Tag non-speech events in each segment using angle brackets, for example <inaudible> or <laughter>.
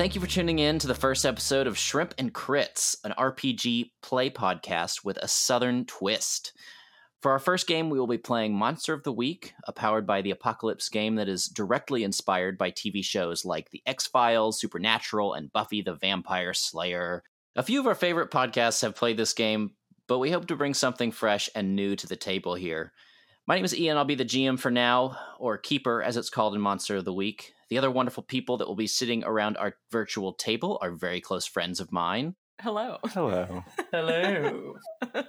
Thank you for tuning in to the first episode of Shrimp and Crits, an RPG play podcast with a southern twist. For our first game, we will be playing Monster of the Week, a powered by the Apocalypse game that is directly inspired by TV shows like The X Files, Supernatural, and Buffy the Vampire Slayer. A few of our favorite podcasts have played this game, but we hope to bring something fresh and new to the table here. My name is Ian. I'll be the GM for now, or Keeper as it's called in Monster of the Week. The other wonderful people that will be sitting around our virtual table are very close friends of mine. Hello. Hello. <laughs> Hello. <laughs>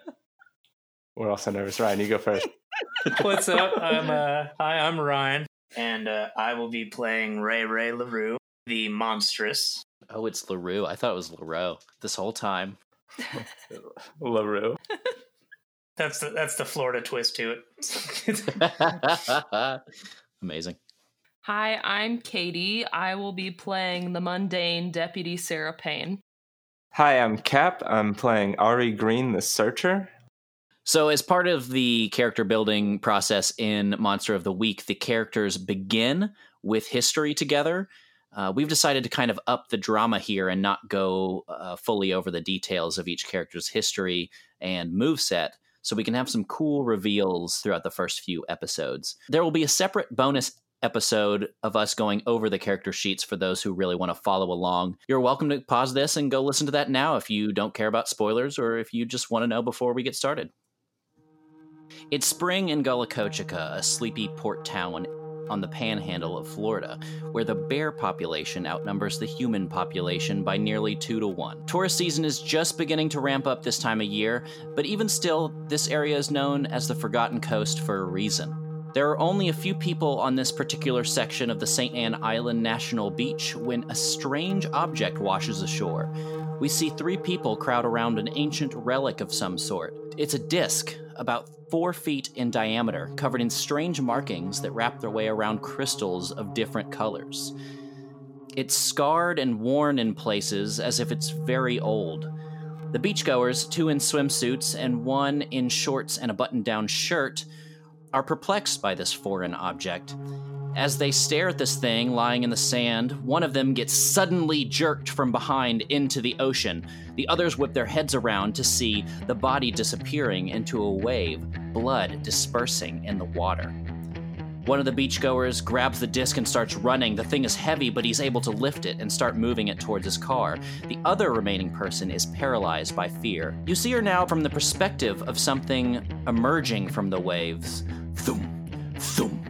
We're also nervous. Ryan, you go first. <laughs> What's up? I'm uh hi, I'm Ryan. And uh, I will be playing Ray Ray LaRue, the monstrous. Oh, it's LaRue. I thought it was LaRue this whole time. LaRue. That's the that's the Florida twist to it. Amazing. Hi, I'm Katie. I will be playing the mundane Deputy Sarah Payne. Hi, I'm Cap. I'm playing Ari Green, the Searcher. So, as part of the character building process in Monster of the Week, the characters begin with history together. Uh, we've decided to kind of up the drama here and not go uh, fully over the details of each character's history and move set, so we can have some cool reveals throughout the first few episodes. There will be a separate bonus episode of us going over the character sheets for those who really want to follow along. You're welcome to pause this and go listen to that now if you don't care about spoilers or if you just want to know before we get started. It's spring in Gullah a sleepy port town on the panhandle of Florida, where the bear population outnumbers the human population by nearly two to one. Tourist season is just beginning to ramp up this time of year, but even still, this area is known as the Forgotten Coast for a reason. There are only a few people on this particular section of the St. Anne Island National Beach when a strange object washes ashore. We see three people crowd around an ancient relic of some sort. It's a disc, about four feet in diameter, covered in strange markings that wrap their way around crystals of different colors. It's scarred and worn in places as if it's very old. The beachgoers, two in swimsuits and one in shorts and a button down shirt, are perplexed by this foreign object. As they stare at this thing lying in the sand, one of them gets suddenly jerked from behind into the ocean. The others whip their heads around to see the body disappearing into a wave, blood dispersing in the water. One of the beachgoers grabs the disc and starts running. The thing is heavy, but he's able to lift it and start moving it towards his car. The other remaining person is paralyzed by fear. You see her now from the perspective of something emerging from the waves. Thum, thum.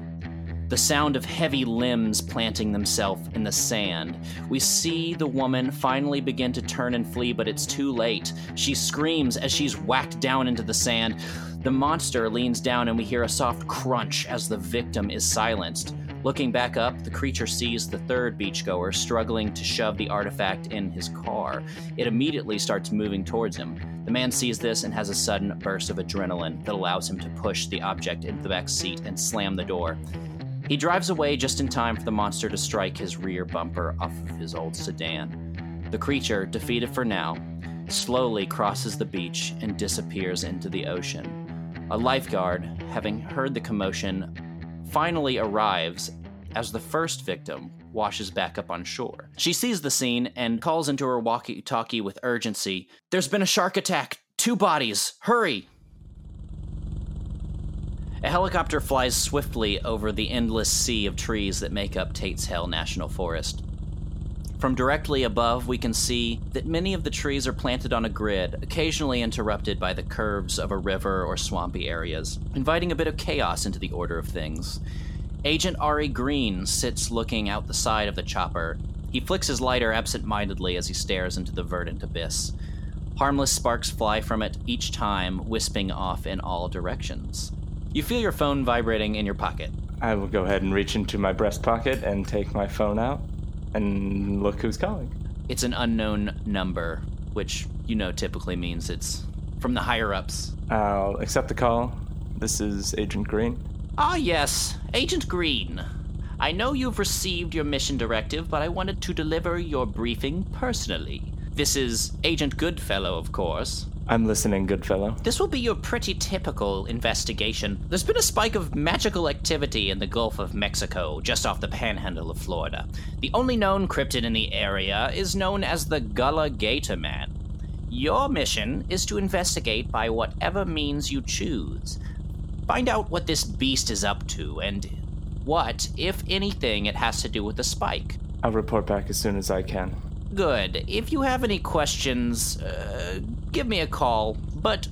The sound of heavy limbs planting themselves in the sand. We see the woman finally begin to turn and flee, but it's too late. She screams as she's whacked down into the sand. The monster leans down, and we hear a soft crunch as the victim is silenced. Looking back up, the creature sees the third beachgoer struggling to shove the artifact in his car. It immediately starts moving towards him. The man sees this and has a sudden burst of adrenaline that allows him to push the object into the back seat and slam the door. He drives away just in time for the monster to strike his rear bumper off of his old sedan. The creature, defeated for now, slowly crosses the beach and disappears into the ocean. A lifeguard, having heard the commotion, finally arrives as the first victim washes back up on shore. She sees the scene and calls into her walkie talkie with urgency There's been a shark attack! Two bodies! Hurry! A helicopter flies swiftly over the endless sea of trees that make up Tate's Hell National Forest. From directly above, we can see that many of the trees are planted on a grid, occasionally interrupted by the curves of a river or swampy areas, inviting a bit of chaos into the order of things. Agent Ari Green sits looking out the side of the chopper. He flicks his lighter absent mindedly as he stares into the verdant abyss. Harmless sparks fly from it each time, wisping off in all directions. You feel your phone vibrating in your pocket. I will go ahead and reach into my breast pocket and take my phone out and look who's calling. It's an unknown number, which you know typically means it's from the higher ups. I'll accept the call. This is Agent Green. Ah, yes, Agent Green. I know you've received your mission directive, but I wanted to deliver your briefing personally. This is Agent Goodfellow, of course. I'm listening, good fellow. This will be your pretty typical investigation. There's been a spike of magical activity in the Gulf of Mexico, just off the panhandle of Florida. The only known cryptid in the area is known as the Gullah Gator Man. Your mission is to investigate by whatever means you choose. Find out what this beast is up to and what, if anything, it has to do with the spike. I'll report back as soon as I can. Good. If you have any questions, uh, give me a call. But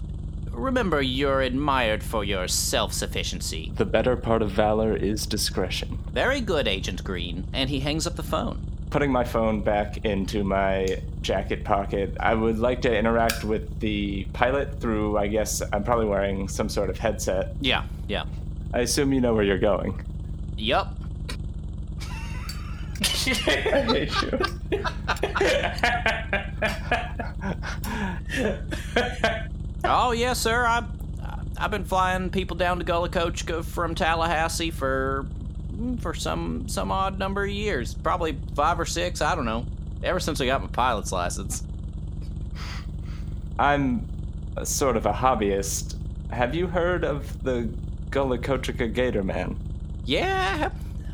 remember, you're admired for your self sufficiency. The better part of valor is discretion. Very good, Agent Green. And he hangs up the phone. Putting my phone back into my jacket pocket, I would like to interact with the pilot through, I guess, I'm probably wearing some sort of headset. Yeah, yeah. I assume you know where you're going. Yup. I hate you. Oh, yes, sir. I've, I've been flying people down to Gullah from Tallahassee for hmm, for some some odd number of years. Probably five or six, I don't know. Ever since I got my pilot's license. I'm a sort of a hobbyist. Have you heard of the Gullah Gator Man? Yeah,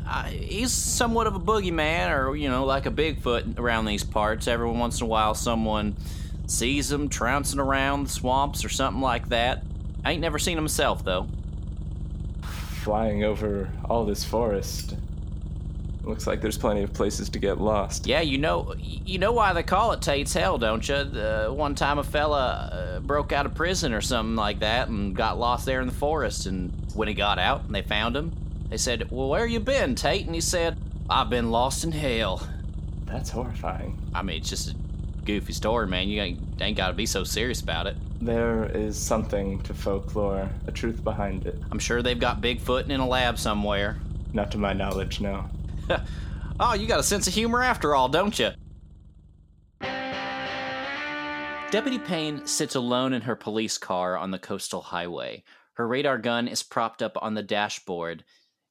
I, he's somewhat of a boogeyman, or you know, like a Bigfoot around these parts. Every once in a while, someone sees him trouncing around the swamps or something like that. I ain't never seen him myself, though. Flying over all this forest. Looks like there's plenty of places to get lost. Yeah, you know, you know why they call it Tate's Hell, don't you? Uh, one time a fella uh, broke out of prison or something like that and got lost there in the forest. And when he got out and they found him, they said, "Well, where you been, Tate?" And he said, "I've been lost in hell." That's horrifying. I mean, it's just a goofy story, man. You ain't, ain't got to be so serious about it. There is something to folklore, a truth behind it. I'm sure they've got Bigfoot in a lab somewhere. Not to my knowledge, no. <laughs> oh, you got a sense of humor after all, don't you? Deputy Payne sits alone in her police car on the coastal highway. Her radar gun is propped up on the dashboard.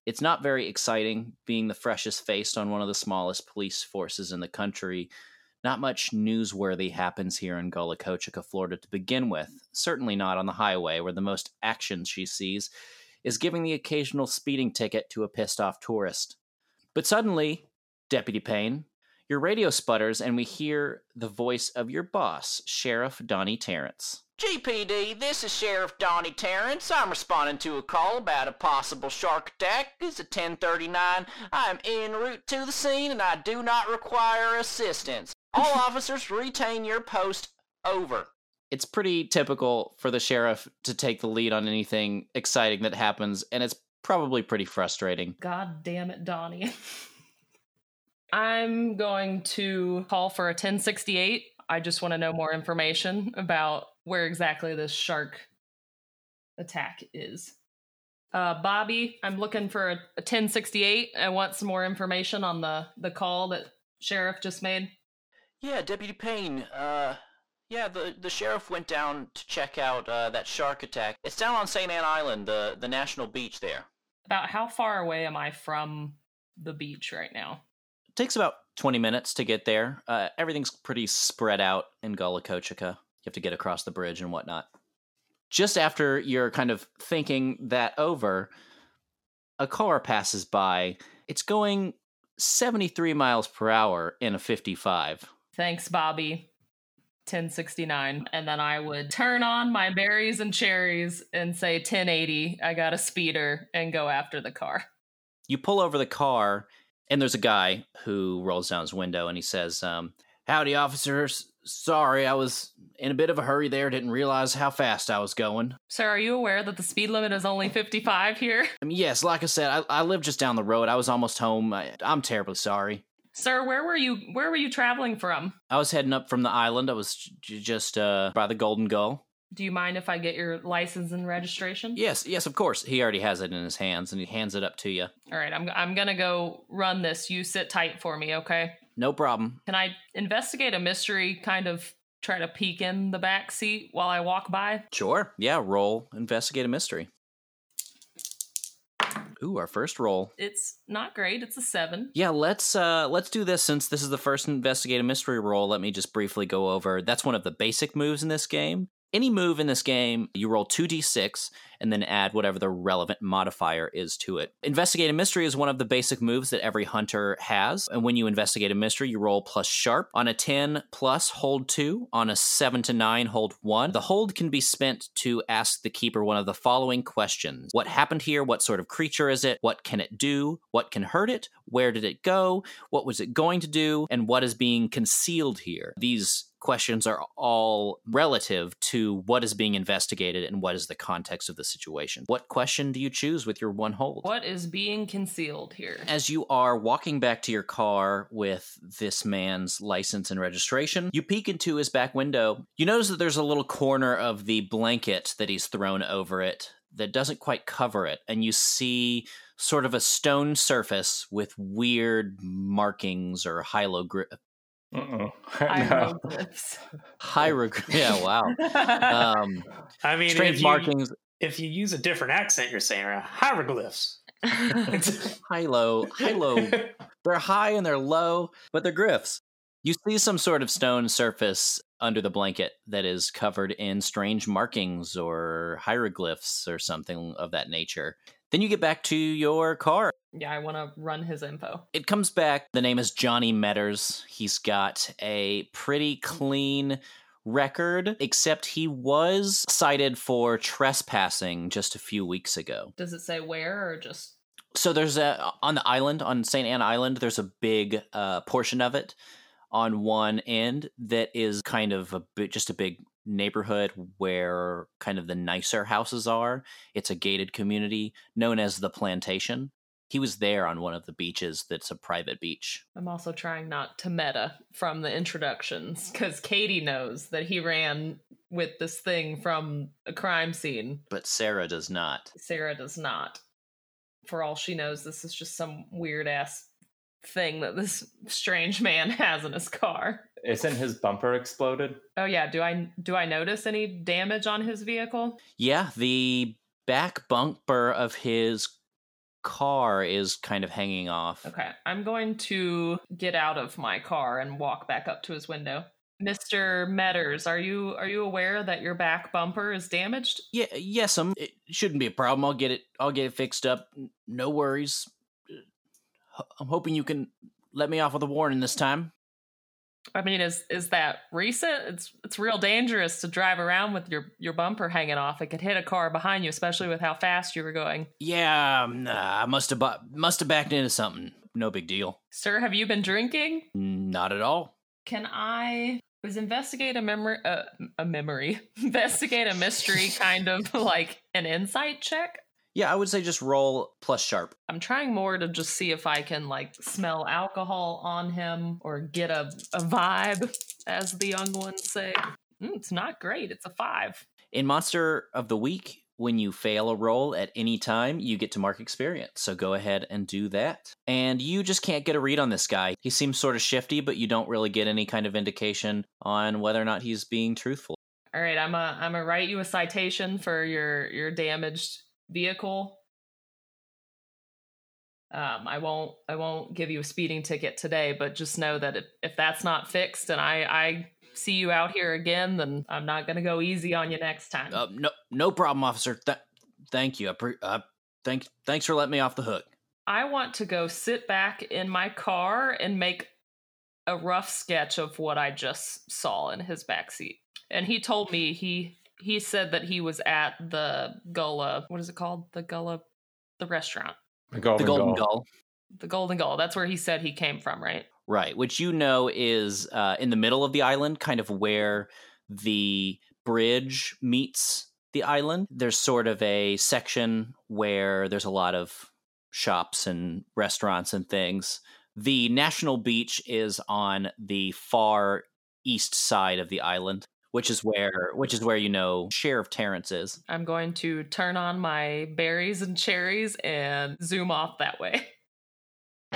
It's not very exciting, being the freshest face on one of the smallest police forces in the country. Not much newsworthy happens here in Gullah Florida to begin with. Certainly not on the highway, where the most action she sees is giving the occasional speeding ticket to a pissed off tourist. But suddenly, Deputy Payne, your radio sputters and we hear the voice of your boss, Sheriff Donnie Terrence. GPD, this is Sheriff Donnie Terrence. I'm responding to a call about a possible shark attack. It's a 1039. I am en route to the scene and I do not require assistance. All <laughs> officers retain your post. Over. It's pretty typical for the sheriff to take the lead on anything exciting that happens, and it's probably pretty frustrating. God damn it, Donnie. <laughs> I'm going to call for a 1068. I just want to know more information about where exactly this shark attack is. Uh, Bobby, I'm looking for a, a 1068. I want some more information on the, the call that sheriff just made. Yeah, Deputy Payne. Uh, yeah, the the sheriff went down to check out uh, that shark attack. It's down on St. Anne Island, the the national beach there. About how far away am I from the beach right now? It takes about 20 minutes to get there. Uh, everything's pretty spread out in Gullah Kochika. You have to get across the bridge and whatnot. Just after you're kind of thinking that over, a car passes by. It's going 73 miles per hour in a 55. Thanks, Bobby. 1069 and then i would turn on my berries and cherries and say 1080 i got a speeder and go after the car You pull over the car, and there's a guy who rolls down his window and he says, um, Howdy, officers. Sorry, I was in a bit of a hurry there. Didn't realize how fast I was going. sir are you aware that the speed limit is only 55 here I <laughs> mean, yes, like I said, I, I live just down the road. I was almost home. I, I'm terribly sorry. sir where were you where were you traveling from I was heading up from the island. I was j- just uh, by the Golden Gull. do you mind if i get your license and registration Yes, yes, of course. He already has it in his hands, and he hands it up to you. all right i'm, I'm gonna go run this you sit tight for me okay No problem. can i investigate a mystery kind of try to peek in the back seat while i walk by Sure. Yeah, roll. Investigate a mystery. Ooh, our first roll. it's not great it's a seven Yeah, let's uh let's do this since this is the first investigate a mystery roll. Let me just briefly go over. That's one of the basic moves in this game. Any move in this game, you roll 2d6 and then add whatever the relevant modifier is to it. Investigate a mystery is one of the basic moves that every hunter has. And when you investigate a mystery, you roll plus sharp. On a 10 plus, hold 2. On a 7 to 9, hold 1. The hold can be spent to ask the keeper one of the following questions What happened here? What sort of creature is it? What can it do? What can hurt it? Where did it go? What was it going to do? And what is being concealed here? These questions are all relative to what is being investigated and what is the context of the situation. What question do you choose with your one hold? What is being concealed here? As you are walking back to your car with this man's license and registration, you peek into his back window. You notice that there's a little corner of the blanket that he's thrown over it that doesn't quite cover it, and you see sort of a stone surface with weird markings or hieroglyph Uh-oh. <laughs> Hieroglyphs. hieroglyph. <laughs> Yeah, wow. Um, I mean, strange if you, markings. if you use a different accent, you're saying uh, hieroglyphs. High low, high low. They're high and they're low, but they're glyphs. You see some sort of stone surface under the blanket that is covered in strange markings or hieroglyphs or something of that nature. Then you get back to your car. yeah, I want to run his info. It comes back. The name is Johnny Metters. He's got a pretty clean record, except he was cited for trespassing just a few weeks ago. Does it say where or just So there's a on the island on St. Anne Island. There's a big uh, portion of it on one end that is kind of a bit just a big neighborhood where kind of the nicer houses are. It's a gated community known as the Plantation. He was there on one of the beaches that's a private beach. I'm also trying not to meta from the introductions because Katie knows that he ran with this thing from a crime scene. But Sarah does not. Sarah does not. For all she knows, this is just some weird ass thing that this strange man <laughs> has in his car. Isn't his bumper exploded? Oh yeah, do I do I notice any damage on his vehicle? Yeah, the back bumper of his car is kind of hanging off. Okay, I'm going to get out of my car and walk back up to his window. Mr. Metters, are you are you aware that your back bumper is damaged? Yeah, yes, um, it shouldn't be a problem. I'll get it. I'll get it fixed up. No worries. I'm hoping you can let me off with a warning this time. I mean, is is that recent? It's it's real dangerous to drive around with your your bumper hanging off. It could hit a car behind you, especially with how fast you were going. Yeah, um, nah, I must have must have backed into something. No big deal. Sir, have you been drinking? Not at all. Can I was investigate a memory uh, a memory <laughs> investigate a mystery kind of <laughs> like an insight check? Yeah, I would say just roll plus sharp. I'm trying more to just see if I can like smell alcohol on him or get a, a vibe, as the young ones say. Mm, it's not great. It's a five. In Monster of the Week, when you fail a roll at any time, you get to mark experience. So go ahead and do that. And you just can't get a read on this guy. He seems sort of shifty, but you don't really get any kind of indication on whether or not he's being truthful. All right, I'm a I'm gonna write you a citation for your your damaged vehicle. Um, I won't I won't give you a speeding ticket today, but just know that if, if that's not fixed and I I see you out here again, then I'm not gonna go easy on you next time. Uh, no, no problem, officer. Th- thank you. I pre- uh, thank, thanks for letting me off the hook. I want to go sit back in my car and make a rough sketch of what I just saw in his backseat. And he told me he he said that he was at the Gullah. What is it called? The Gullah, the restaurant, The Golden, the Golden Gull. Gull. the Golden Gull. That's where he said he came from, right? Right, which you know is uh, in the middle of the island, kind of where the bridge meets the island. There's sort of a section where there's a lot of shops and restaurants and things. The national beach is on the far east side of the island, which is where which is where you know Sheriff Terrence is. I'm going to turn on my berries and cherries and zoom off that way. <laughs>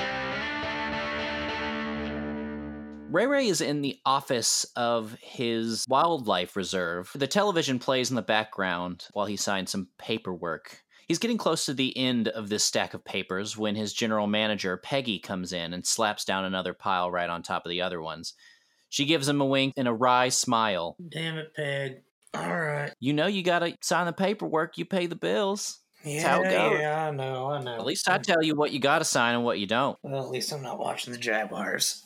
Ray Ray is in the office of his wildlife reserve. The television plays in the background while he signs some paperwork. He's getting close to the end of this stack of papers when his general manager, Peggy, comes in and slaps down another pile right on top of the other ones. She gives him a wink and a wry smile. Damn it, Peg. All right. You know you gotta sign the paperwork, you pay the bills. Yeah, how it goes. yeah, I know, I know. At least I tell you what you gotta sign and what you don't. Well, at least I'm not watching the Jaguars.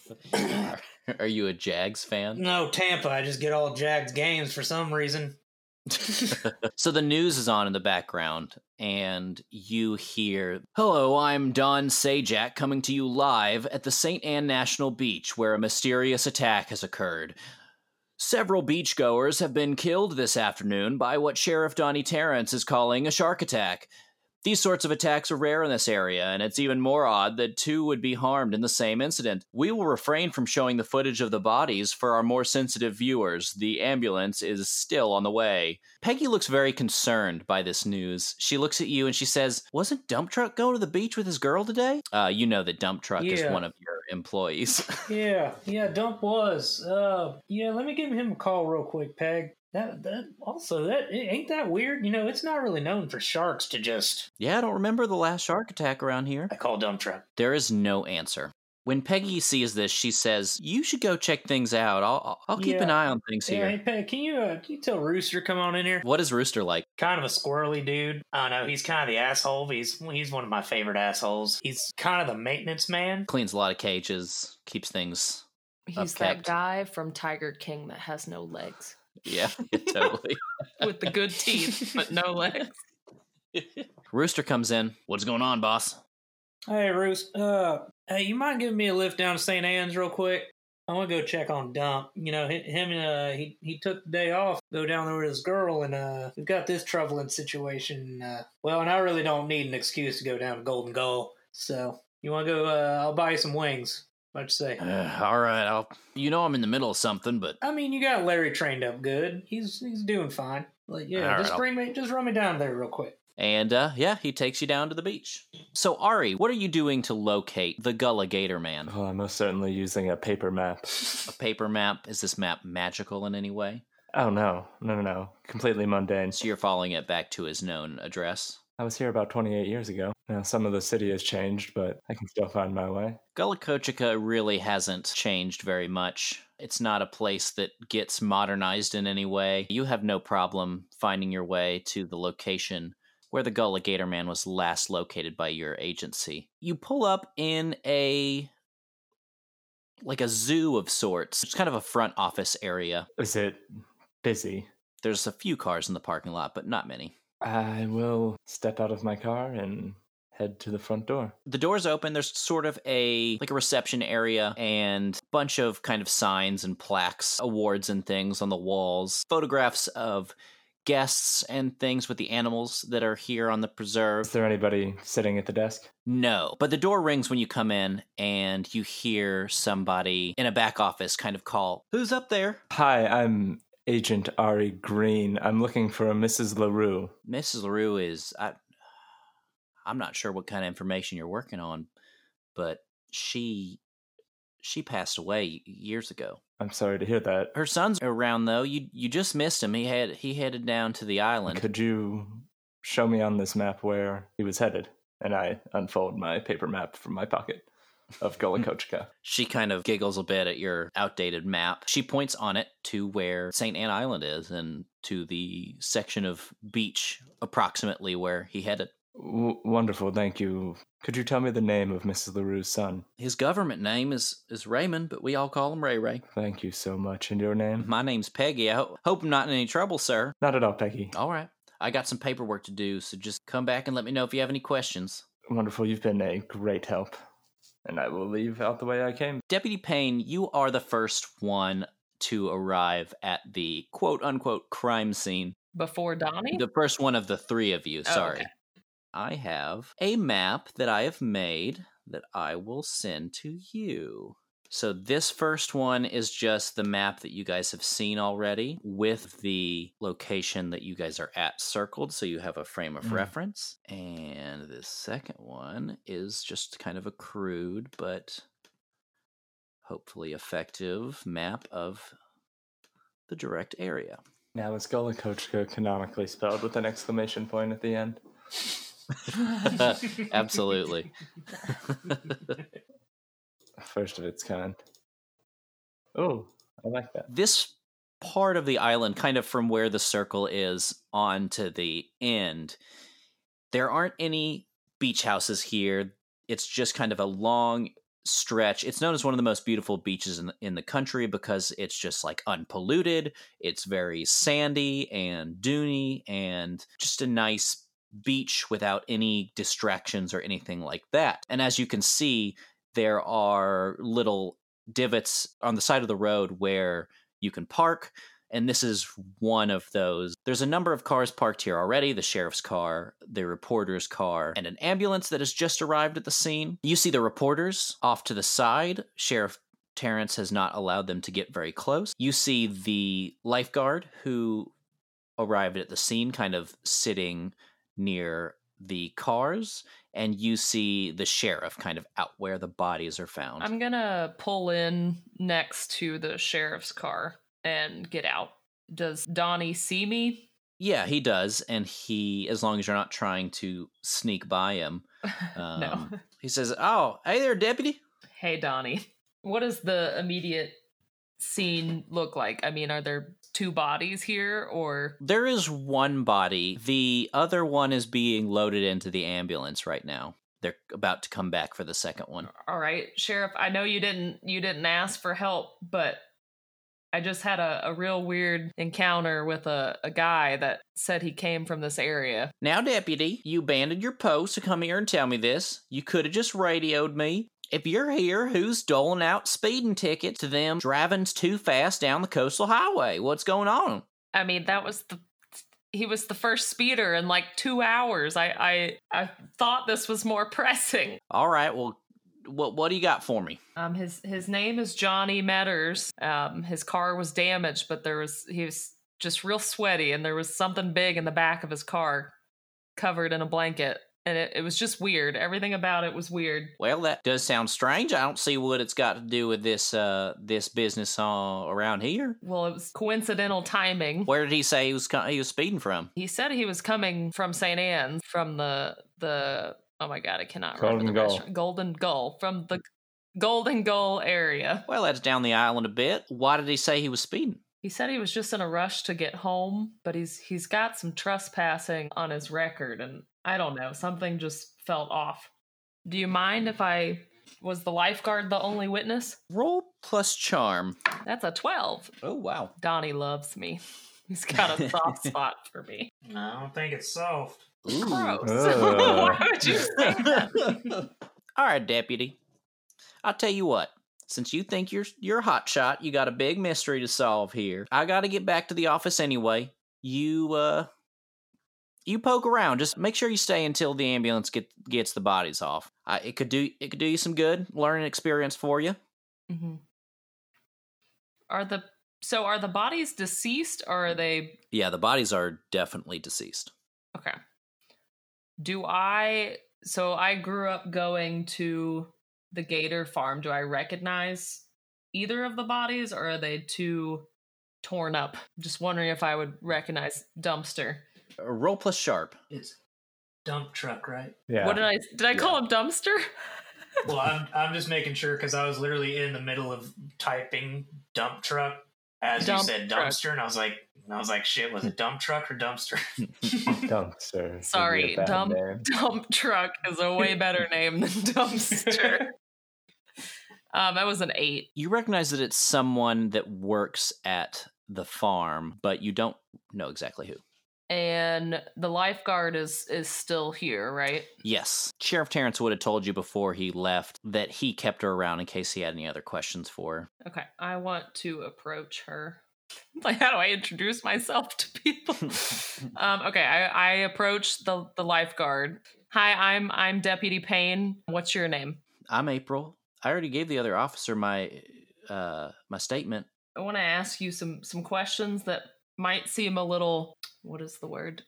Are you a Jags fan? no, Tampa. I just get all Jags games for some reason. <laughs> so the news is on in the background, and you hear, Hello, I'm Don Sajak coming to you live at the St. Anne National Beach, where a mysterious attack has occurred. Several beachgoers have been killed this afternoon by what Sheriff Donnie Terrence is calling a shark attack. These sorts of attacks are rare in this area, and it's even more odd that two would be harmed in the same incident. We will refrain from showing the footage of the bodies for our more sensitive viewers. The ambulance is still on the way. Peggy looks very concerned by this news. She looks at you and she says, Wasn't Dump Truck going to the beach with his girl today? Uh, you know that Dump Truck is one of your employees. <laughs> Yeah, yeah, Dump was. Uh, yeah, let me give him a call real quick, Peg. That that also that ain't that weird. You know, it's not really known for sharks to just. yeah, I don't remember the last shark attack around here. I call dump truck. There is no answer. When Peggy sees this, she says, "You should go check things out. I'll I'll- I'll keep an eye on things Yeah, here." hey Peg, can you uh, can you tell Rooster come on in here? What is Rooster like? Kind of a squirrely dude. I don't know. He's kind of the asshole. He's he's one of my favorite assholes. He's kind of the maintenance man. Cleans a lot of cages, keeps things. He's Upkept. that guy from Tiger King that has no legs Yeah, <laughs> totally. with the good teeth but no <laughs> legs. Rooster comes in. What's going on, boss? Hey, Roos. Uh, hey, you mind giving me a lift down to St. Anne's real quick? I want to go check on Dump. You know, hi- him. Uh, he he took the day off, go down there with his girl, and uh, we've got this troubling situation. Uh, well, and I really don't need an excuse to go down to Golden Gull. So, you want to go? Uh, I'll buy you some wings. What'd you say? Uh, all right, I'll. You know I'm in the middle of something, but I mean, you got Larry trained up good. He's he's doing fine. Like, yeah, All right, just I'll- bring me, just run me down there real quick. and uh, yeah, he takes you down to the beach. So Ari, what are you doing to locate the Gullah Gator Man? Well, I'm most certainly using a paper map. A paper map? Is this map magical in any way? Oh no, no, no, no, completely mundane. So you're following it back to his known address. I was here about 28 years ago. Now some of the city has changed, but I can still find my way. Gullah really hasn't changed very much. It's not a place that gets modernized in any way. You have no problem finding your way to the location where the Gullah Gator Man was last located by your agency. You pull up in a like a zoo of sorts. It's kind of a front office area. Is it busy? There's a few cars in the parking lot, but not many. I will step out of my car and head to the front door. the doors open there's sort of a like a reception area and a bunch of kind of signs and plaques awards and things on the walls photographs of guests and things with the animals that are here on the preserve. Is there anybody sitting at the desk? no but the door rings when you come in and you hear somebody in a back office kind of call who's up there Hi, I'm Agent Ari Green. I'm looking for a Mrs. LaRue. mrs larue is I, i'm not sure what kind of information you're working on but she she passed away years ago I'm sorry to hear that. Her son's around though. You you just missed him. He had he headed down to the island. Could you show me on this map where he was headed? And I unfold my paper map from my pocket of Gullah Kochika. She kind of giggles a bit at your outdated map. She points on it to where St. Anne Island is and to the section of beach approximately where he headed. W- wonderful, thank you. Could you tell me the name of Mrs. LaRue's son? His government name is is Raymond, but we all call him Ray Ray. Thank you so much. And your name? My name's Peggy. I ho- hope I'm not in any trouble, sir. Not at all, Peggy. All right. I got some paperwork to do, so just come back and let me know if you have any questions. Wonderful, you've been a great help. And I will leave out the way I came. Deputy Payne, you are the first one to arrive at the quote unquote crime scene. Before Donnie? The first one of the three of you, Oh, sorry. okay. I have a map that I have made that I will send to you. So, this first one is just the map that you guys have seen already with the location that you guys are at circled. So, you have a frame of Mm. reference. And the second one is just kind of a crude but hopefully effective map of the direct area. Now is Gullah Kochika canonically spelled with an exclamation point at the end? <laughs> Absolutely. <laughs> <laughs> First of its kind. Oh, I like that. this part of the island, kind of from where the circle is on to the end. There aren't any beach houses here. It's just kind of a long stretch. It's known as one of the most beautiful beaches in the, in the country because it's just like unpolluted. It's very sandy and duny and just a nice beach without any distractions or anything like that. And as you can see, there are little divots on the side of the road where you can park. And this is one of those. There's a number of cars parked here already the sheriff's car, the reporter's car, and an ambulance that has just arrived at the scene. You see the reporters off to the side. Sheriff Terrence has not allowed them to get very close. You see the lifeguard who arrived at the scene, kind of sitting near the cars, and you see the sheriff kind of out where the bodies are found. I'm gonna pull in next to the sheriff's car and get out. Does Donnie see me? Yeah, he does, and he, as long as you're not trying to sneak by him, <laughs> um, no. he says, "Oh, hey there, deputy." Hey, Donnie. What does the immediate scene look like? I mean, are there two bodies here, or There is one body. The other one is being loaded into the ambulance right now. They're about to come back for the second one. all right, sheriff? I know you didn't you didn't ask for help, but I just had a, a real weird encounter with a, a guy that said he came from this area. Now, deputy, you abandoned your post to come here and tell me this. You could have just radioed me. If you're here, who's doling out speeding tickets to them driving too fast down the coastal highway? What's going on? I mean, that was the he was the first speeder in like two hours. I I I thought this was more <laughs> pressing. All right, well, what what do you got for me? Um, his his name is Johnny Metters. Um, his car was damaged, but there was he was just real sweaty, and there was something big in the back of his car, covered in a blanket, and it, it was just weird. Everything about it was weird. Well, that does sound strange. I don't see what it's got to do with this uh this business uh, around here. Well, it was coincidental timing. Where did he say he was co- he was speeding from? He said he was coming from St. Anne's from the the oh my god, I cannot remember Golden the Gull. restaurant. Golden Gull from the Golden Gull area. Well, that's down the island a bit. Why did he say he was speeding? He said he was just in a rush to get home, but he's he's got some trespassing on his record and I don't know, something just felt off. Do you mind if I was the lifeguard the only witness? Roll plus charm. That's a 12. Oh wow. Donnie loves me. <laughs> He's got a soft <laughs> spot for me. I don't think it's soft. Ooh. Gross. Ugh. <laughs> Why would you say that? All right, deputy. I'll tell you what. Since you think you're you're a hot shot, you got a big mystery to solve here. I got to get back to the office anyway. You uh you poke around. Just make sure you stay until the ambulance get gets the bodies off. I, it could do it could do you some good, learning experience for you. Mhm. Are the so are the bodies deceased or are they Yeah, the bodies are definitely deceased. Okay. Do I so I grew up going to the gator farm. Do I recognize either of the bodies or are they too torn up? Just wondering if I would recognize dumpster. Uh, roll plus sharp. It's dump truck, right? Yeah. What did I did I call him dumpster? Well, I'm <laughs> I'm just making sure because I was literally in the middle of typing dump truck as Dump you said truck. dumpster, and I was like, I was like, shit, was it dump truck or dumpster? <laughs> Dumpster. <laughs> would Sorry, dump name. dump truck is a way better name than dumpster. um, that was an eight. You recognize that it's someone that works at the farm, but you don't know exactly who. And the lifeguard is is still here, right? Yes. Sheriff Terrence would have told you before he left that he kept her around in case he had any other questions for her. Okay, I want to approach her. <laughs> Like, how do I introduce myself to people? <laughs> um, okay, I, I approach the the lifeguard. Hi, I'm I'm Deputy Payne. What's your name? I'm April. I already gave the other officer my uh my statement. I want to ask you some some questions that might seem a little what is the word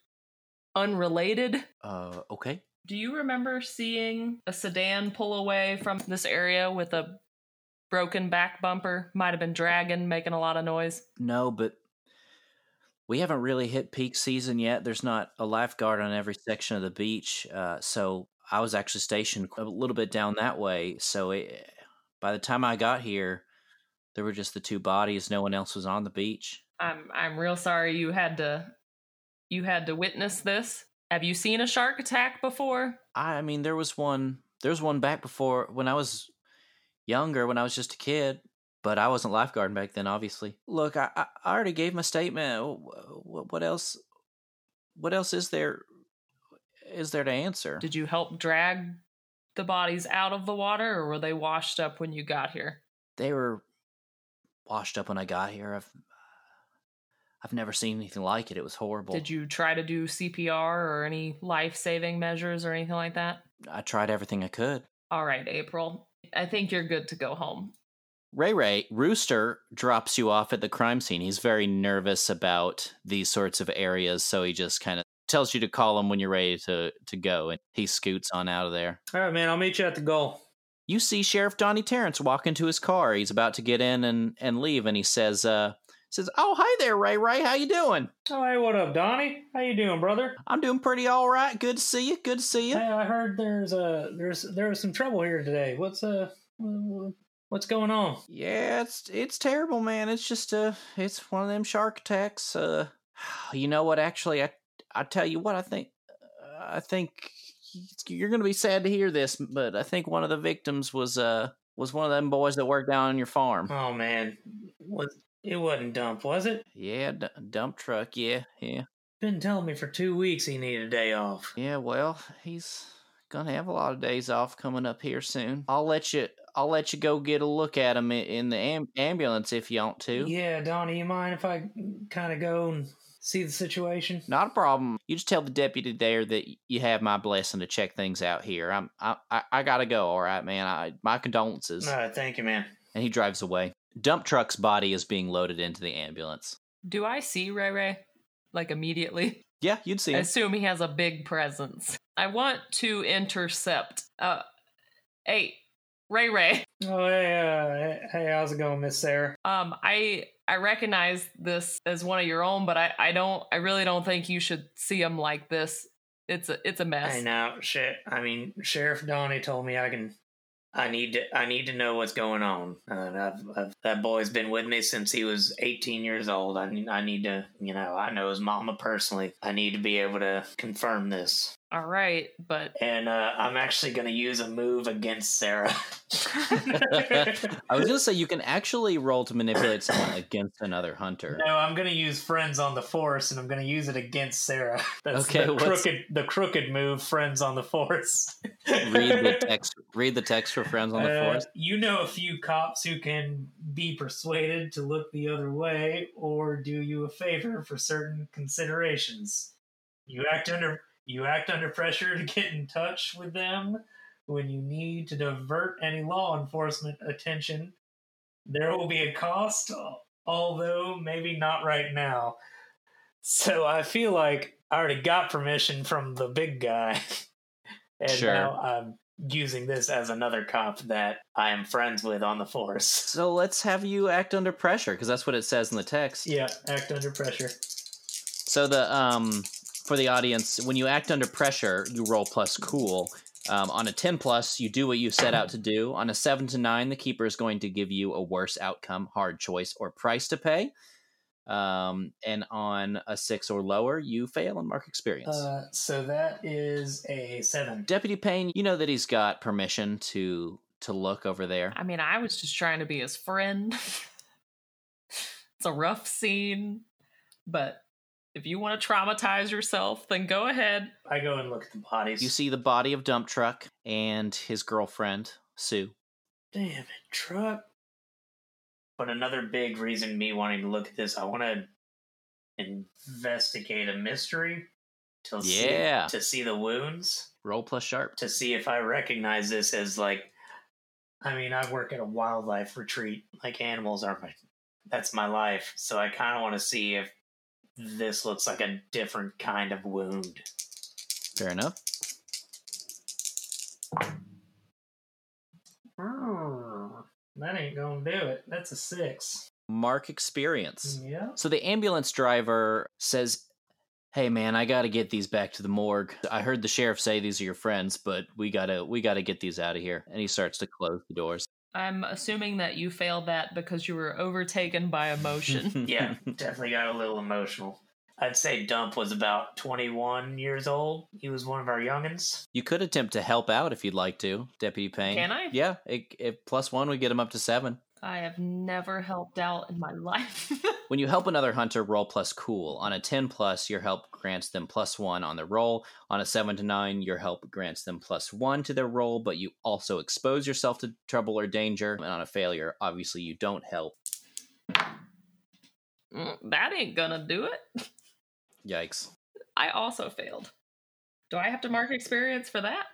unrelated. Uh okay. Do you remember seeing a sedan pull away from this area with a broken back bumper? Might have been dragging, making a lot of noise. No, but we haven't really hit peak season yet. There's not a lifeguard on every section of the beach. Uh so I was actually stationed a little bit down that way. So it, by the time I got here, there were just the two bodies. No one else was on the beach. I'm I'm real sorry you had to you had to witness this. Have you seen a shark attack before? I mean, there was one. There was one back before when I was younger, when I was just a kid. But I wasn't lifeguarding back then, obviously. Look, I, I I already gave my statement. What, what else? What else is there? Is there to answer? Did you help drag the bodies out of the water, or were they washed up when you got here? They were washed up when I got here. I've I've never seen anything like it. It was horrible. Did you try to do CPR or any life saving measures or anything like that? I tried everything I could. All right, April. I think you're good to go home. Ray Ray, Rooster drops you off at the crime scene. He's very nervous about these sorts of areas, so he just kind of tells you to call him when you're ready to, to go, and he scoots on out of there. All right, man. I'll meet you at the goal. You see Sheriff Donnie Terrence walk into his car. He's about to get in and, and leave, and he says, uh, says, "Oh, hi there, Ray Ray. How you doing? Oh, hey, what up, Donnie? How you doing, brother? I'm doing pretty all right. Good to see you. Good to see you. Hey, I heard there's a there's there's some trouble here today. What's uh what's going on? Yeah, it's it's terrible, man. It's just uh, it's one of them shark attacks. Uh, <sighs> you know what? Actually, I I tell you what, I think I think you're gonna be sad to hear this, but I think one of the victims was uh was one of them boys that worked down on your farm. Oh man, was it wasn't dump, was it? Yeah, d- dump truck. Yeah, yeah. Been telling me for two weeks he needed a day off. Yeah, well, he's gonna have a lot of days off coming up here soon. I'll let you. I'll let you go get a look at him in the am- ambulance if you want to. Yeah, Donnie, you mind if I kind of go and see the situation? Not a problem. You just tell the deputy there that you have my blessing to check things out here. I'm. I. I, I gotta go. All right, man. I, my condolences. All right, thank you, man. And he drives away. Dump truck's body is being loaded into the ambulance. Do I see Ray Ray? Like immediately? Yeah, you'd see I him. assume he has a big presence. I want to intercept. Uh, hey, Ray Ray. Oh, hey, uh, hey, how's it going, Miss Sarah? Um, I I recognize this as one of your own, but I I don't. I really don't think you should see him like this. It's a it's a mess. I know, shit. I mean, Sheriff Donnie told me I can. I need to. I need to know what's going on. I've, I've, that boy's been with me since he was 18 years old. I need. I need to. You know, I know his mama personally. I need to be able to confirm this. All right, but And uh, I'm actually going to use a move against Sarah. <laughs> I was gonna say you can actually roll to manipulate someone against another hunter. No, I'm gonna use friends on the force, and I'm gonna use it against Sarah. <laughs> That's Okay, the what's- crooked, the crooked move. Friends on the force. Read the <laughs> text. Read the text for friends on the Uh, force. You know a few cops who can be persuaded to look the other way or do you a favor for certain considerations. You act under you act under pressure to get in touch with them when you need to divert any law enforcement attention. There will be a cost, although maybe not right now. So I feel like I already got permission from the big guy. <laughs> and Sure. now I'm using this as another cop that I am friends with on the force. So let's have you act under pressure because that's what it says in the text. Yeah, act under pressure. So the um for the audience, when you act under pressure, you roll plus cool. Um, on a ten plus, you do what you set out to do. On a seven to nine, the keeper is going to give you a worse outcome, hard choice, or price to pay. Um, and on a six or lower, you fail and mark experience. Uh, so that is a seven. Deputy Payne, you know that he's got permission to to look over there. I mean, I was just trying to be his friend. <laughs> it's a rough scene, but if you want to traumatize yourself, then go ahead. I go and look at the bodies. You see the body of Dump Truck and his girlfriend Sue. Damn it, truck. But another big reason me wanting to look at this, I want to investigate a mystery to Yeah. see to see the wounds, Roll plus sharp. to see if I recognize this as like. I mean, I work at a wildlife retreat. Like animals are my, that's my life. So I kind of want to see if this looks like a different kind of wound. Fair enough. Hmm, that ain't gonna do it. That's a six. Mark experience. Yeah. So the ambulance driver says, "Hey man, I got to get these back to the morgue. I heard the sheriff say these are your friends, but we got to we got to get these out of here." And he starts to close the doors. I'm assuming that you failed that because you were overtaken by emotion. <laughs> Yeah, definitely got a little emotional. I'd say Dump was about 21 years old. He was one of our youngins. You could attempt to help out if you'd like to, Deputy Payne. Can I? Yeah, it, it, plus one would get him up to seven. I have never helped out in my life. <laughs> When you help another hunter, roll plus cool. On a 10 plus, your help grants them plus one on the roll. On a 7 to 9, your help grants them plus one to their roll, but you also expose yourself to trouble or danger. And on a failure, obviously, you don't help. Mm, that ain't gonna do it. Yikes. I also failed. Do I have to mark experience for that?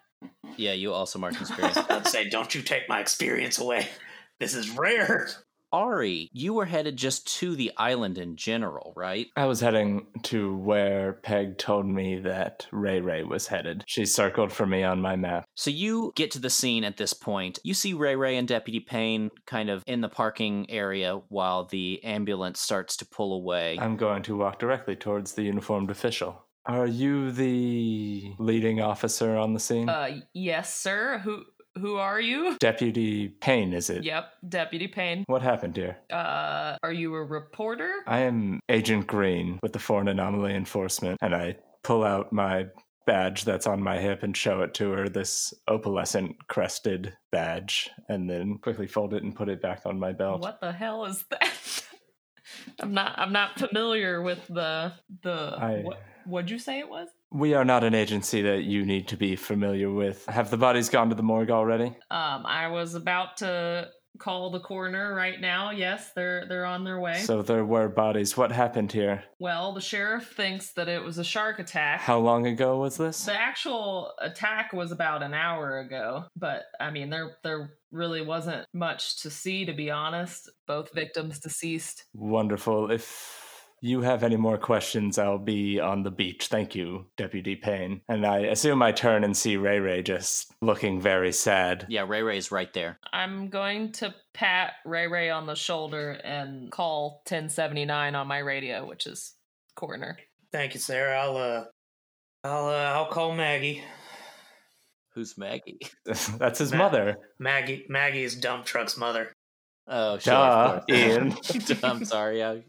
Yeah, you also mark <laughs> experience. I'd say, don't you take my experience away. This is rare. Ari, you were headed just to the island in general, right? I was heading to where Peg told me that Ray Ray was headed. She circled for me on my map. So you get to the scene at this point. You see Ray Ray and Deputy Payne kind of in the parking area while the ambulance starts to pull away. I'm going to walk directly towards the uniformed official. Are you the leading officer on the scene? Uh, yes, sir. Who who are you? <laughs> Deputy Payne, is it? Yep, Deputy Payne. What happened here? Uh, are you a reporter? I am Agent Green with the Foreign Anomaly Enforcement, and I pull out my badge that's on my hip and show it to her, this opalescent crested badge, and then quickly fold it and put it back on my belt. What the hell is <laughs> that? I'm not. I'm not familiar with the the. I- What, what'd you say it was? We are not an agency that you need to be familiar with. Have the bodies gone to the morgue already? Um, I was about to call the coroner right now. Yes, they're they're on their way. So there were bodies. What happened here? well, the sheriff thinks that it was a shark attack. How long ago was this? The actual attack was about an hour ago, but I mean there there really wasn't much to see to be honest. Both victims deceased. Wonderful. If you have any more questions, I'll be on the beach. Thank you, Deputy Payne. And I assume I turn and see Ray Ray just looking very sad. Yeah, Ray Ray's right there. I'm going to pat Ray Ray on the shoulder and call 1079 on my radio, which is coroner. Thank you, Sarah. I'll uh, I'll uh, I'll call Maggie. Who's Maggie? <laughs> That's his Ma- mother. Maggie Maggie is Dump Truck's mother. Oh, sure. Duh. Ian. <laughs> I'm sorry. I,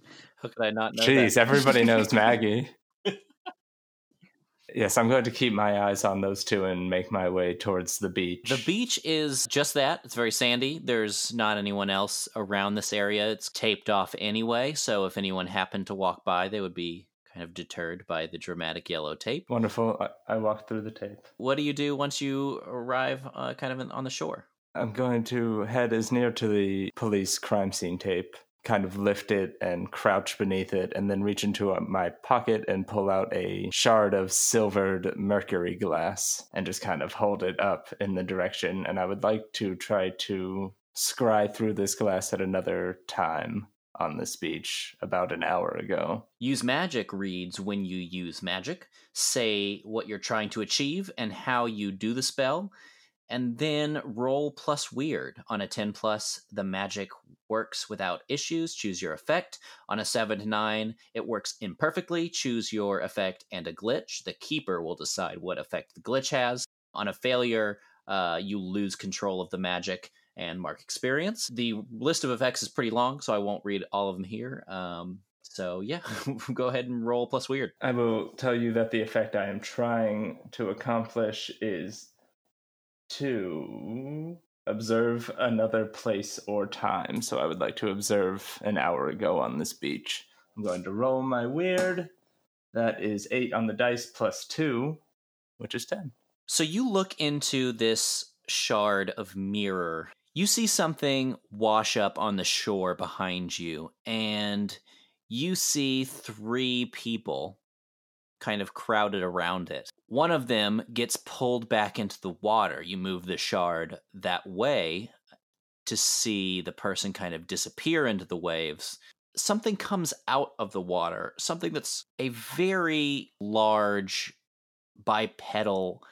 how could I not know Jeez, that? everybody knows Maggie. <laughs> yes, I'm going to keep my eyes on those two and make my way towards the beach. The beach is just that. It's very sandy. There's not anyone else around this area. It's taped off anyway, so if anyone happened to walk by, they would be kind of deterred by the dramatic yellow tape. Wonderful. I, I walked through the tape. What do you do once you arrive uh, kind of on the shore? I'm going to head as near to the police crime scene tape, kind of lift it and crouch beneath it, and then reach into my pocket and pull out a shard of silvered mercury glass and just kind of hold it up in the direction. And I would like to try to scry through this glass at another time on this beach about an hour ago. Use magic reads when you use magic. Say what you're trying to achieve and how you do the spell. And then roll plus weird. On a 10 plus, the magic works without issues. Choose your effect. On a 7 to 9, it works imperfectly. Choose your effect and a glitch. The keeper will decide what effect the glitch has. On a failure, uh, you lose control of the magic and mark experience. The list of effects is pretty long, so I won't read all of them here. Um, so yeah, <laughs> go ahead and roll plus weird. I will tell you that the effect I am trying to accomplish is to observe another place or time. So I would like to observe an hour ago on this beach. I'm going to roll my weird. That is eight on the dice plus two, which is 10. So you look into this shard of mirror. You see something wash up on the shore behind you, and you see three people kind of crowded around it. One of them gets pulled back into the water. You move the shard that way to see the person kind of disappear into the waves. Something comes out of the water, something that's a very large bipedal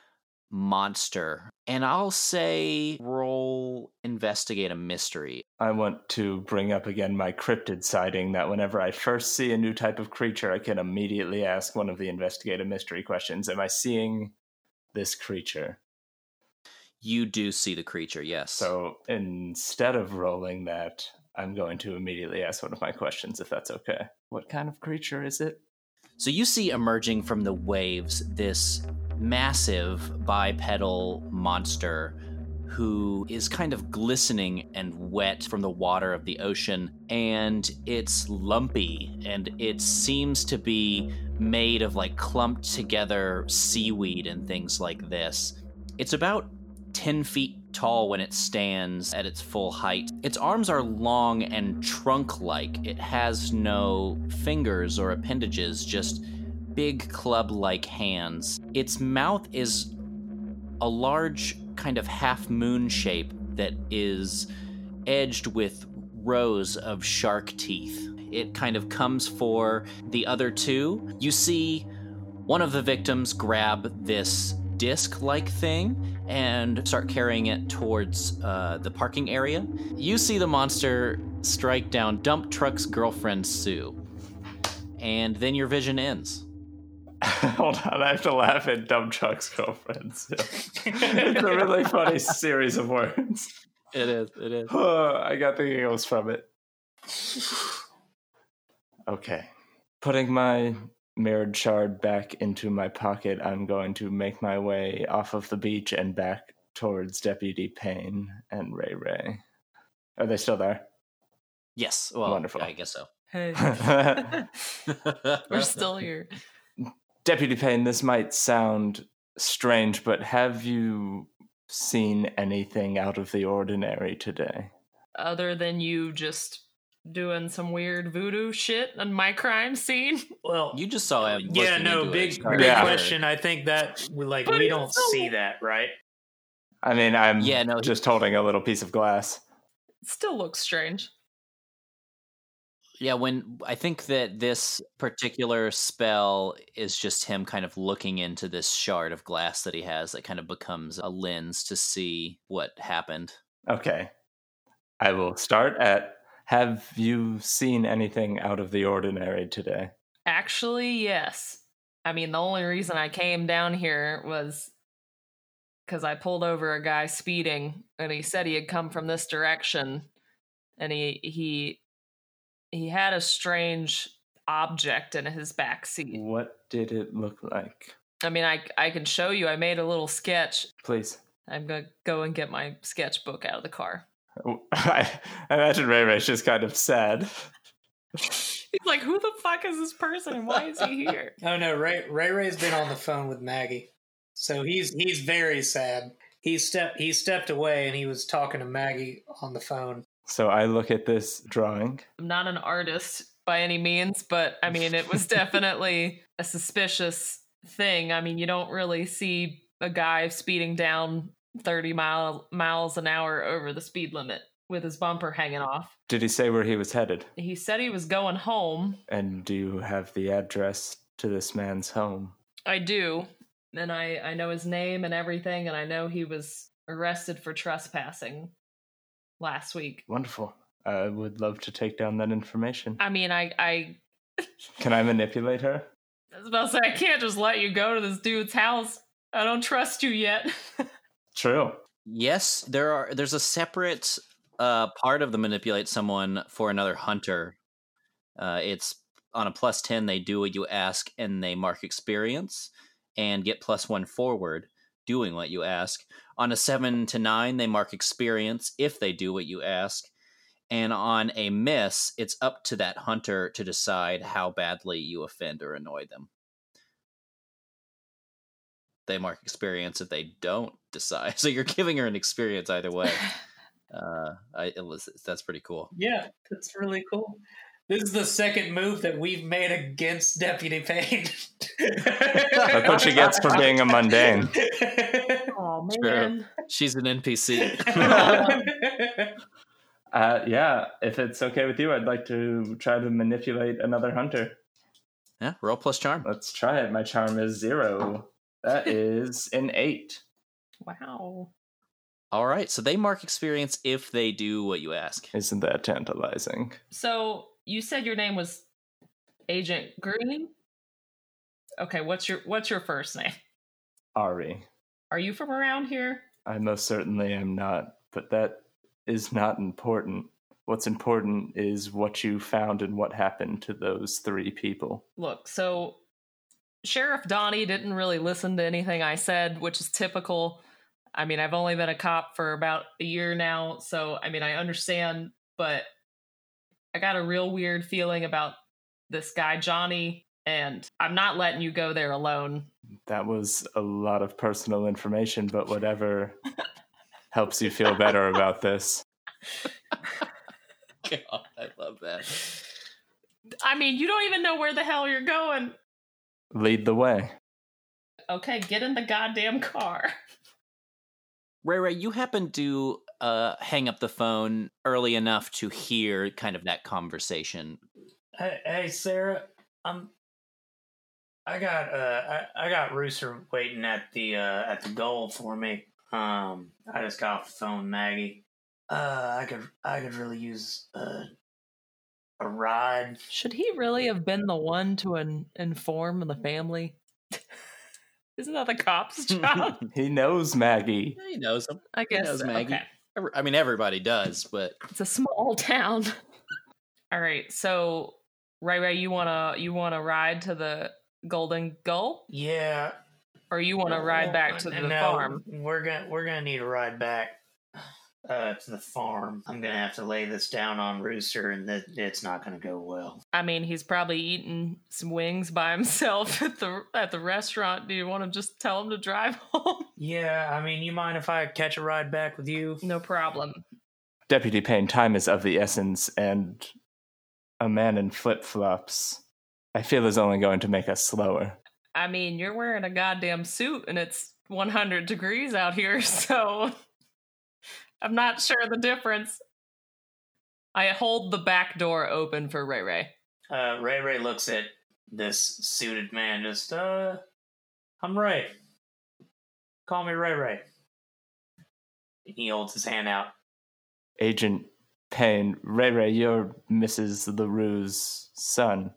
monster. And I'll say roll investigate a mystery. I want to bring up again my cryptid sighting that whenever I first see a new type of creature, I can immediately ask one of the investigate a mystery questions Am I seeing this creature? You do see the creature, yes. So instead of rolling that, I'm going to immediately ask one of my questions if that's okay. What kind of creature is it? So you see emerging from the waves this massive bipedal monster who is kind of glistening and wet from the water of the ocean and it's lumpy and it seems to be made of like clumped together seaweed and things like this. It's about 10 feet tall when it stands at its full height. Its arms are long and trunk like. It has no fingers or appendages, just big club like hands. Its mouth is a large kind of half moon shape that is edged with rows of shark teeth. It kind of comes for the other two. You see one of the victims grab this disc like thing and start carrying it towards uh, the parking area. You see the monster strike down Dump Truck's girlfriend, Sue. And then your vision ends. <laughs> Hold on, I have to laugh at dumb Chuck's girlfriends. <laughs> it's a really funny series of words. It is, it is. <sighs> I got the giggles from it. Okay. Putting my mirrored shard back into my pocket, I'm going to make my way off of the beach and back towards Deputy Payne and Ray Ray. Are they still there? Yes. Well, Wonderful. I guess so. Hey, <laughs> we're still here. Deputy Payne, this might sound strange, but have you seen anything out of the ordinary today? Other than you just doing some weird voodoo shit on my crime scene. <laughs> Well, You just saw him. yeah, no, big, it. big Yeah. question. I think that like But we don't so- see that, right? I mean, I'm Yeah, no, just holding a little piece of glass. Still looks strange. Yeah, when I think that this particular spell is just him kind of looking into this shard of glass that he has that kind of becomes a lens to see what happened. Okay. I will start at Have you seen anything out of the ordinary today? Actually, yes. I mean, the only reason I came down here was because I pulled over a guy speeding, and he said he had come from this direction, and he he he had a strange object in his back seat. What did it look like? I mean, I I can show you. I made a little sketch. Please. I'm gonna go and get my sketchbook out of the car. Oh, <laughs> I, I imagine Ray Ray's just kind of sad. He's like, "Who the fuck is this person, and why is he here?" <laughs> Oh no, Ray Ray Ray's been on the phone with Maggie, so he's he's very sad. He stepped he stepped away and he was talking to Maggie on the phone. So I look at this drawing. I'm not an artist by any means, but I mean, it was <laughs> definitely a suspicious thing. I mean, you don't really see a guy speeding down 30 mile, miles an hour over the speed limit with his bumper hanging off. Did he say where he was headed? He said he was going home. And do you have the address to this man's home? I do. And I, I know his name and everything, and I know he was arrested for trespassing last week. Wonderful. I would love to take down that information. I mean, I, I, <laughs> Can I manipulate her? I was about to say, I can't just let you go to this dude's house. I don't trust you yet. <laughs> True. Yes, there are. There's a separate uh, part of the manipulate someone for another hunter. Uh, it's on a plus ten. They do what you ask, and they mark experience and get plus one forward doing what you ask. On a seven to nine, they mark experience if they do what you ask. And on a miss, it's up to that hunter to decide how badly you offend or annoy them. They mark experience if they don't decide. <laughs> So you're giving her an experience either way. <laughs> Uh, I, was that's pretty cool. Yeah, that's really cool. This is the second move that we've made against Deputy Payne. That's what she gets for being a mundane. <laughs> Oh man. She's an NPC. <laughs> Uh, yeah, if it's okay with you, I'd like to try to manipulate another hunter. yeah, roll plus charm. Let's try it. My charm is zero. That <laughs> is an eight. wow. All right, so they mark experience if they do what you ask. Isn't that tantalizing? So you said your name was Agent Green. Okay, what's your what's your first name? Ari. Are you from around here? I most certainly am not, but that is not important. What's important is what you found and what happened to those three people. Look, so Sheriff Donnie didn't really listen to anything I said, which is typical. I mean, I've only been a cop for about a year now, so I mean, I understand, but I got a real weird feeling about this guy, Johnny, and I'm not letting you go there alone. That was a lot of personal information, but whatever <laughs> helps you feel better about this. <laughs> God, I love that. I mean, you don't even know where the hell you're going. Lead the way. Okay, get in the goddamn car. Ray Ray, you happen to uh, hang up the phone early enough to hear kind of that conversation. Hey, hey Sarah, I'm. I got uh, I, I got Rooster waiting at the uh at the goal for me. Um, I just got off the phone, Maggie. Uh, I could I could really use uh, a ride. Should he really have been the one to in- inform the family? <laughs> Isn't that the cop's <laughs> job? He knows Maggie. He knows him. I guess. knows so. Maggie. Okay. Every- I mean, everybody does, but It's a small <laughs> town. All right, so Ray Ray, you wanna you wanna ride to the Golden Gull, Yeah, or you wanna ride back to the No, farm? We're gonna we're gonna need a ride back uh, to the farm. I'm gonna have to lay this down on Rooster, and that it's not gonna go well. I mean, he's probably eating some wings by <laughs> himself at the at the restaurant. Do you want to just tell him to drive <laughs> home? Yeah, I mean, you mind if I catch a ride back with you? no problem. Deputy Payne, time is of the essence, and a man in flip flops, I feel, is only going to make us slower. I mean, you're wearing a goddamn suit and it's 100 degrees out here, <laughs> so I'm not sure the difference. I hold the back door open for Ray Ray. Uh, Ray Ray looks at this suited man. Just uh, I'm Ray. Call me Ray Ray. He holds his hand out. Agent Payne, Ray Ray, you're Mrs. LaRue's son.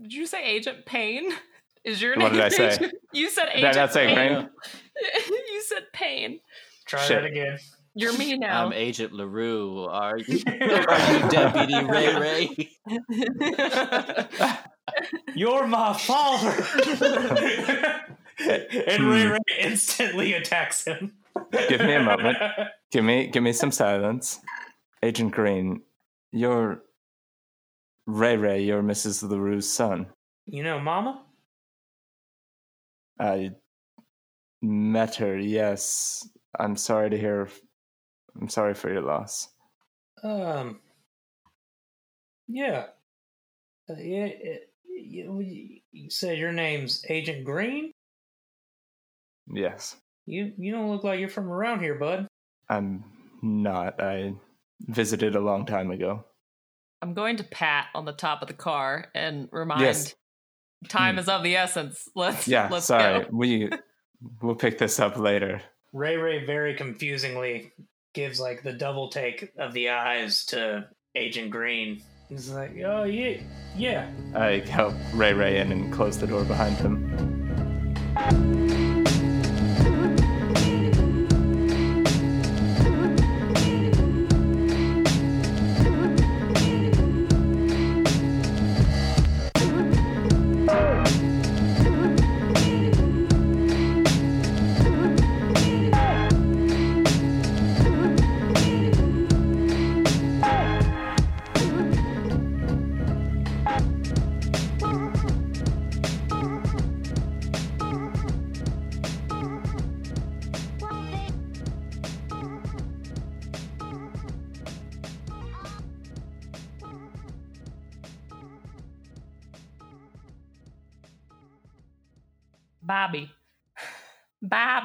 Did you say Agent Payne? <laughs> Is your What name did I say? Agent- <laughs> You said Did I Agent not say Payne. Payne? <laughs> you said Payne. Try Shit. that again. You're me <laughs> now. I'm Agent LaRue. Are <laughs> you, are you Deputy Ray Ray? <laughs> You're my father. and Ray Ray instantly attacks him. Give me a moment. Give me give me some silence. Agent Green, you're Ray Ray, you're Mrs. LaRue's son. You know, Mama. I met her, yes. I'm sorry to hear I'm sorry for your loss. Um. Yeah. Uh, yeah. it- You, you said your name's Agent Green. Yes. You you don't look like you're from around here, bud. I'm not. I visited a long time ago. I'm going to pat on the top of the car and remind Yes. time Hmm. is of the essence. Let's Yeah, let's sorry. go. We we'll pick this up later. Ray Ray very confusingly gives like the double take of the eyes to Agent Green. He's like, oh yeah, yeah. I help Ray Ray in and close the door behind him.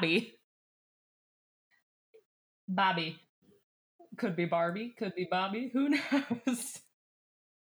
Bobby. Bobby. Could be Barbie, could be Bobby, who knows?